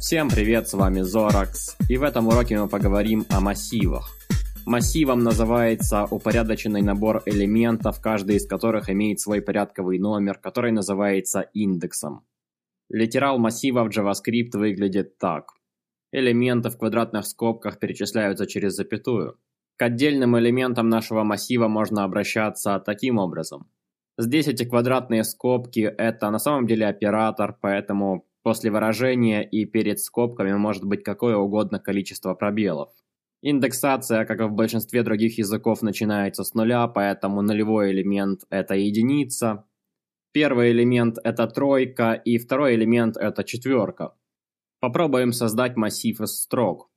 Всем привет, с вами Зоракс, и в этом уроке мы поговорим о массивах. Массивом называется упорядоченный набор элементов, каждый из которых имеет свой порядковый номер, который называется индексом. Литерал массива в JavaScript выглядит так. Элементы в квадратных скобках перечисляются через запятую. К отдельным элементам нашего массива можно обращаться таким образом. Здесь эти квадратные скобки – это на самом деле оператор, поэтому после выражения и перед скобками может быть какое угодно количество пробелов. Индексация, как и в большинстве других языков, начинается с нуля, поэтому нулевой элемент – это единица, Первый элемент – это тройка, и второй элемент – это четверка. Попробуем создать массив из строк.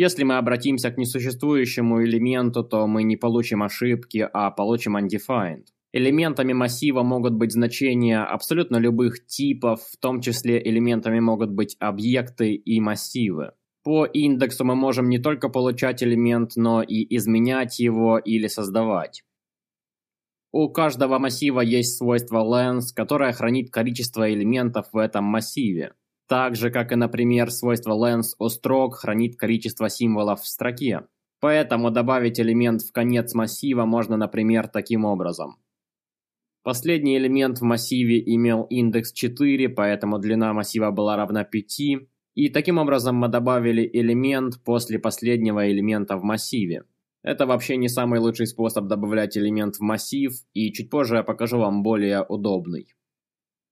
Если мы обратимся к несуществующему элементу, то мы не получим ошибки, а получим undefined. Элементами массива могут быть значения абсолютно любых типов, в том числе элементами могут быть объекты и массивы. По индексу мы можем не только получать элемент, но и изменять его или создавать. У каждого массива есть свойство length, которое хранит количество элементов в этом массиве. Так же, как и, например, свойство length у строк хранит количество символов в строке. Поэтому добавить элемент в конец массива можно, например, таким образом. Последний элемент в массиве имел индекс 4, поэтому длина массива была равна 5. И таким образом мы добавили элемент после последнего элемента в массиве. Это вообще не самый лучший способ добавлять элемент в массив, и чуть позже я покажу вам более удобный.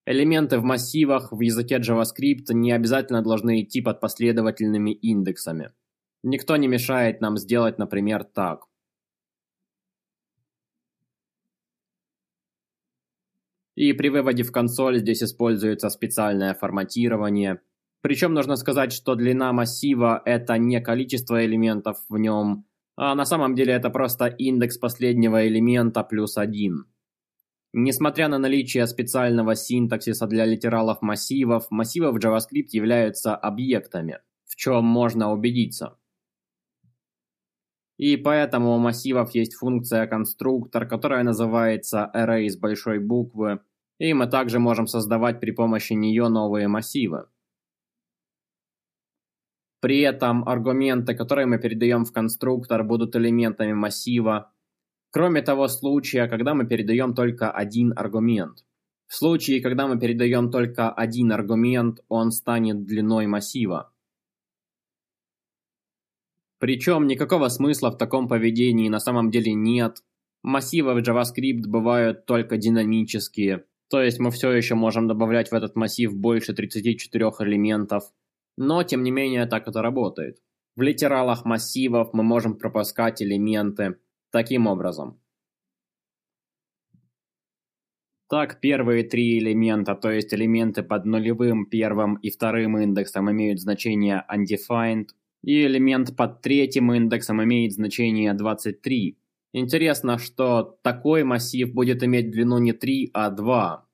Элементы в массивах в языке JavaScript не обязательно должны идти под последовательными индексами. Никто не мешает нам сделать, например, так. И при выводе в консоль здесь используется специальное форматирование. Причем нужно сказать, что длина массива – это не количество элементов в нем, а на самом деле это просто индекс последнего элемента плюс один. Несмотря на наличие специального синтаксиса для литералов массивов, массивы в JavaScript являются объектами, в чем можно убедиться. И поэтому у массивов есть функция конструктор, которая называется array с большой буквы, и мы также можем создавать при помощи нее новые массивы. При этом аргументы, которые мы передаем в конструктор, будут элементами массива, кроме того случая, когда мы передаем только один аргумент. В случае, когда мы передаем только один аргумент, он станет длиной массива. Причем никакого смысла в таком поведении на самом деле нет. Массивы в JavaScript бывают только динамические, то есть мы все еще можем добавлять в этот массив больше 34 элементов. Но тем не менее так это работает. В литералах массивов мы можем пропускать элементы таким образом. Так, первые три элемента, то есть элементы под нулевым, первым и вторым индексом имеют значение undefined, и элемент под третьим индексом имеет значение 23. Интересно, что такой массив будет иметь длину не 3, а 2,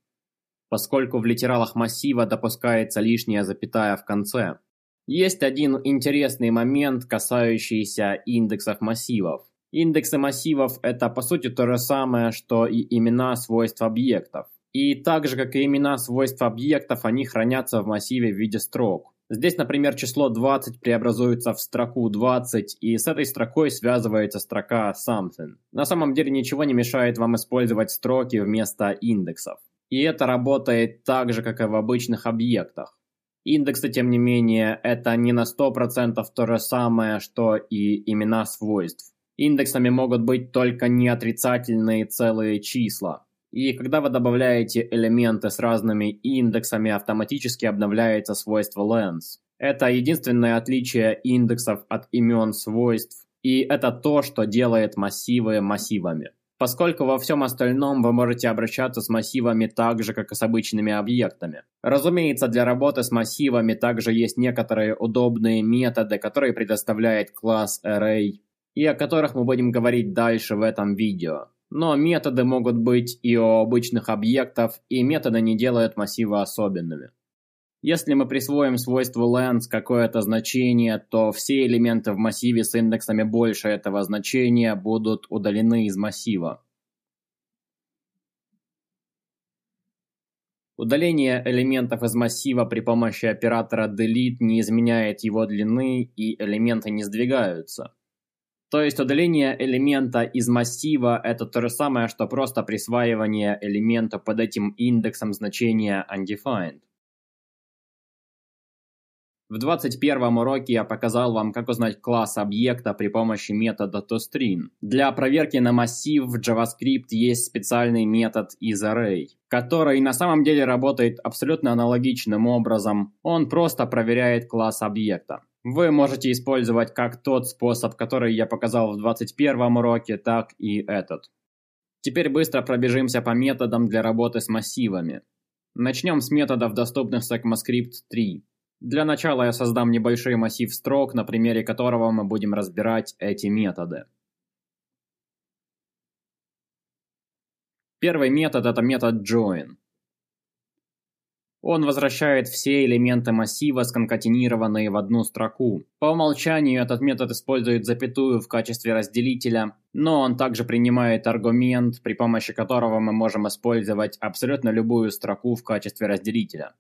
поскольку в литералах массива допускается лишняя запятая в конце. Есть один интересный момент, касающийся индексов массивов. Индексы массивов – это по сути то же самое, что и имена свойств объектов. И так же, как и имена свойств объектов, они хранятся в массиве в виде строк. Здесь, например, число 20 преобразуется в строку 20, и с этой строкой связывается строка something. На самом деле ничего не мешает вам использовать строки вместо индексов. И это работает так же, как и в обычных объектах. Индексы, тем не менее, это не на 100% то же самое, что и имена свойств. Индексами могут быть только неотрицательные целые числа. И когда вы добавляете элементы с разными индексами, автоматически обновляется свойство length. Это единственное отличие индексов от имен свойств, и это то, что делает массивы массивами. Поскольку во всем остальном вы можете обращаться с массивами так же, как и с обычными объектами. Разумеется, для работы с массивами также есть некоторые удобные методы, которые предоставляет класс Array, и о которых мы будем говорить дальше в этом видео. Но методы могут быть и у обычных объектов, и методы не делают массивы особенными. Если мы присвоим свойству length какое-то значение, то все элементы в массиве с индексами больше этого значения будут удалены из массива. Удаление элементов из массива при помощи оператора delete не изменяет его длины и элементы не сдвигаются. То есть удаление элемента из массива – это то же самое, что просто присваивание элемента под этим индексом значения undefined. В 21 уроке я показал вам, как узнать класс объекта при помощи метода toString. Для проверки на массив в JavaScript есть специальный метод isArray, который на самом деле работает абсолютно аналогичным образом. Он просто проверяет класс объекта. Вы можете использовать как тот способ, который я показал в 21 уроке, так и этот. Теперь быстро пробежимся по методам для работы с массивами. Начнем с методов, доступных с ECMAScript 3. Для начала я создам небольшой массив строк, на примере которого мы будем разбирать эти методы. Первый метод – это метод join. Он возвращает все элементы массива, сконкатенированные в одну строку. По умолчанию этот метод использует запятую в качестве разделителя, но он также принимает аргумент, при помощи которого мы можем использовать абсолютно любую строку в качестве разделителя.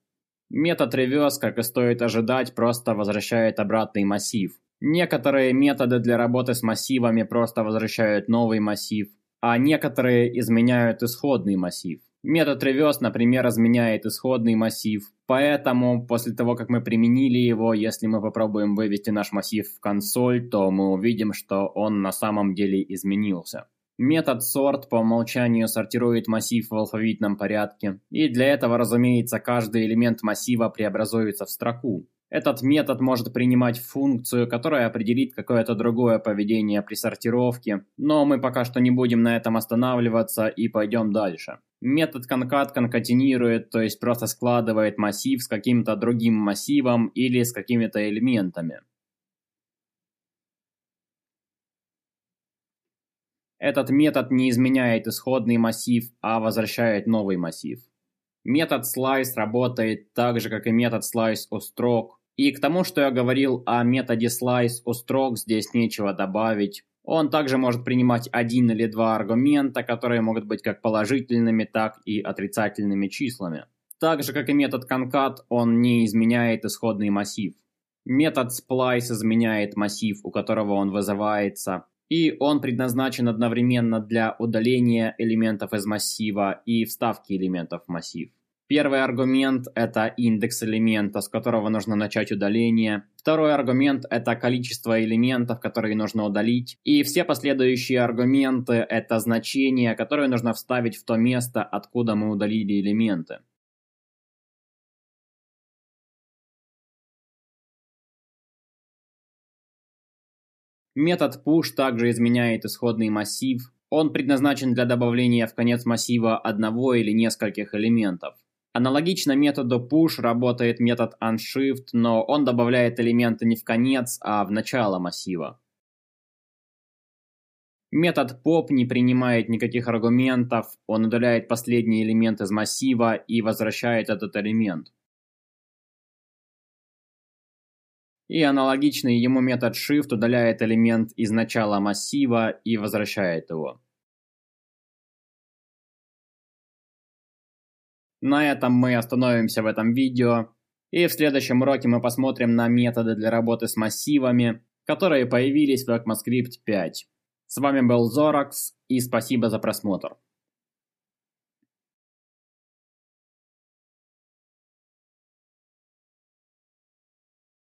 Метод reverse, как и стоит ожидать, просто возвращает обратный массив. Некоторые методы для работы с массивами просто возвращают новый массив, а некоторые изменяют исходный массив. Метод reverse, например, изменяет исходный массив, поэтому после того, как мы применили его, если мы попробуем вывести наш массив в консоль, то мы увидим, что он на самом деле изменился. Метод sort по умолчанию сортирует массив в алфавитном порядке, и для этого, разумеется, каждый элемент массива преобразуется в строку. Этот метод может принимать функцию, которая определит какое-то другое поведение при сортировке, но мы пока что не будем на этом останавливаться и пойдем дальше. Метод concat конкатинирует, то есть просто складывает массив с каким-то другим массивом или с какими-то элементами. Этот метод не изменяет исходный массив, а возвращает новый массив. Метод slice работает так же, как и метод slice у строк. И к тому, что я говорил о методе slice у строк, здесь нечего добавить. Он также может принимать один или два аргумента, которые могут быть как положительными, так и отрицательными числами. Так же, как и метод concat, он не изменяет исходный массив. Метод splice изменяет массив, у которого он вызывается, и он предназначен одновременно для удаления элементов из массива и вставки элементов в массив. Первый аргумент – это индекс элемента, с которого нужно начать удаление. Второй аргумент – это количество элементов, которые нужно удалить. И все последующие аргументы – это значения, которые нужно вставить в то место, откуда мы удалили элементы. Метод push также изменяет исходный массив. Он предназначен для добавления в конец массива одного или нескольких элементов. Аналогично методу push работает метод unshift, но он добавляет элементы не в конец, а в начало массива. Метод pop не принимает никаких аргументов, он удаляет последний элемент из массива и возвращает этот элемент. И аналогичный ему метод shift удаляет элемент из начала массива и возвращает его. На этом мы остановимся в этом видео. И в следующем уроке мы посмотрим на методы для работы с массивами, которые появились в ECMAScript 5. С вами был Zorax и спасибо за просмотр.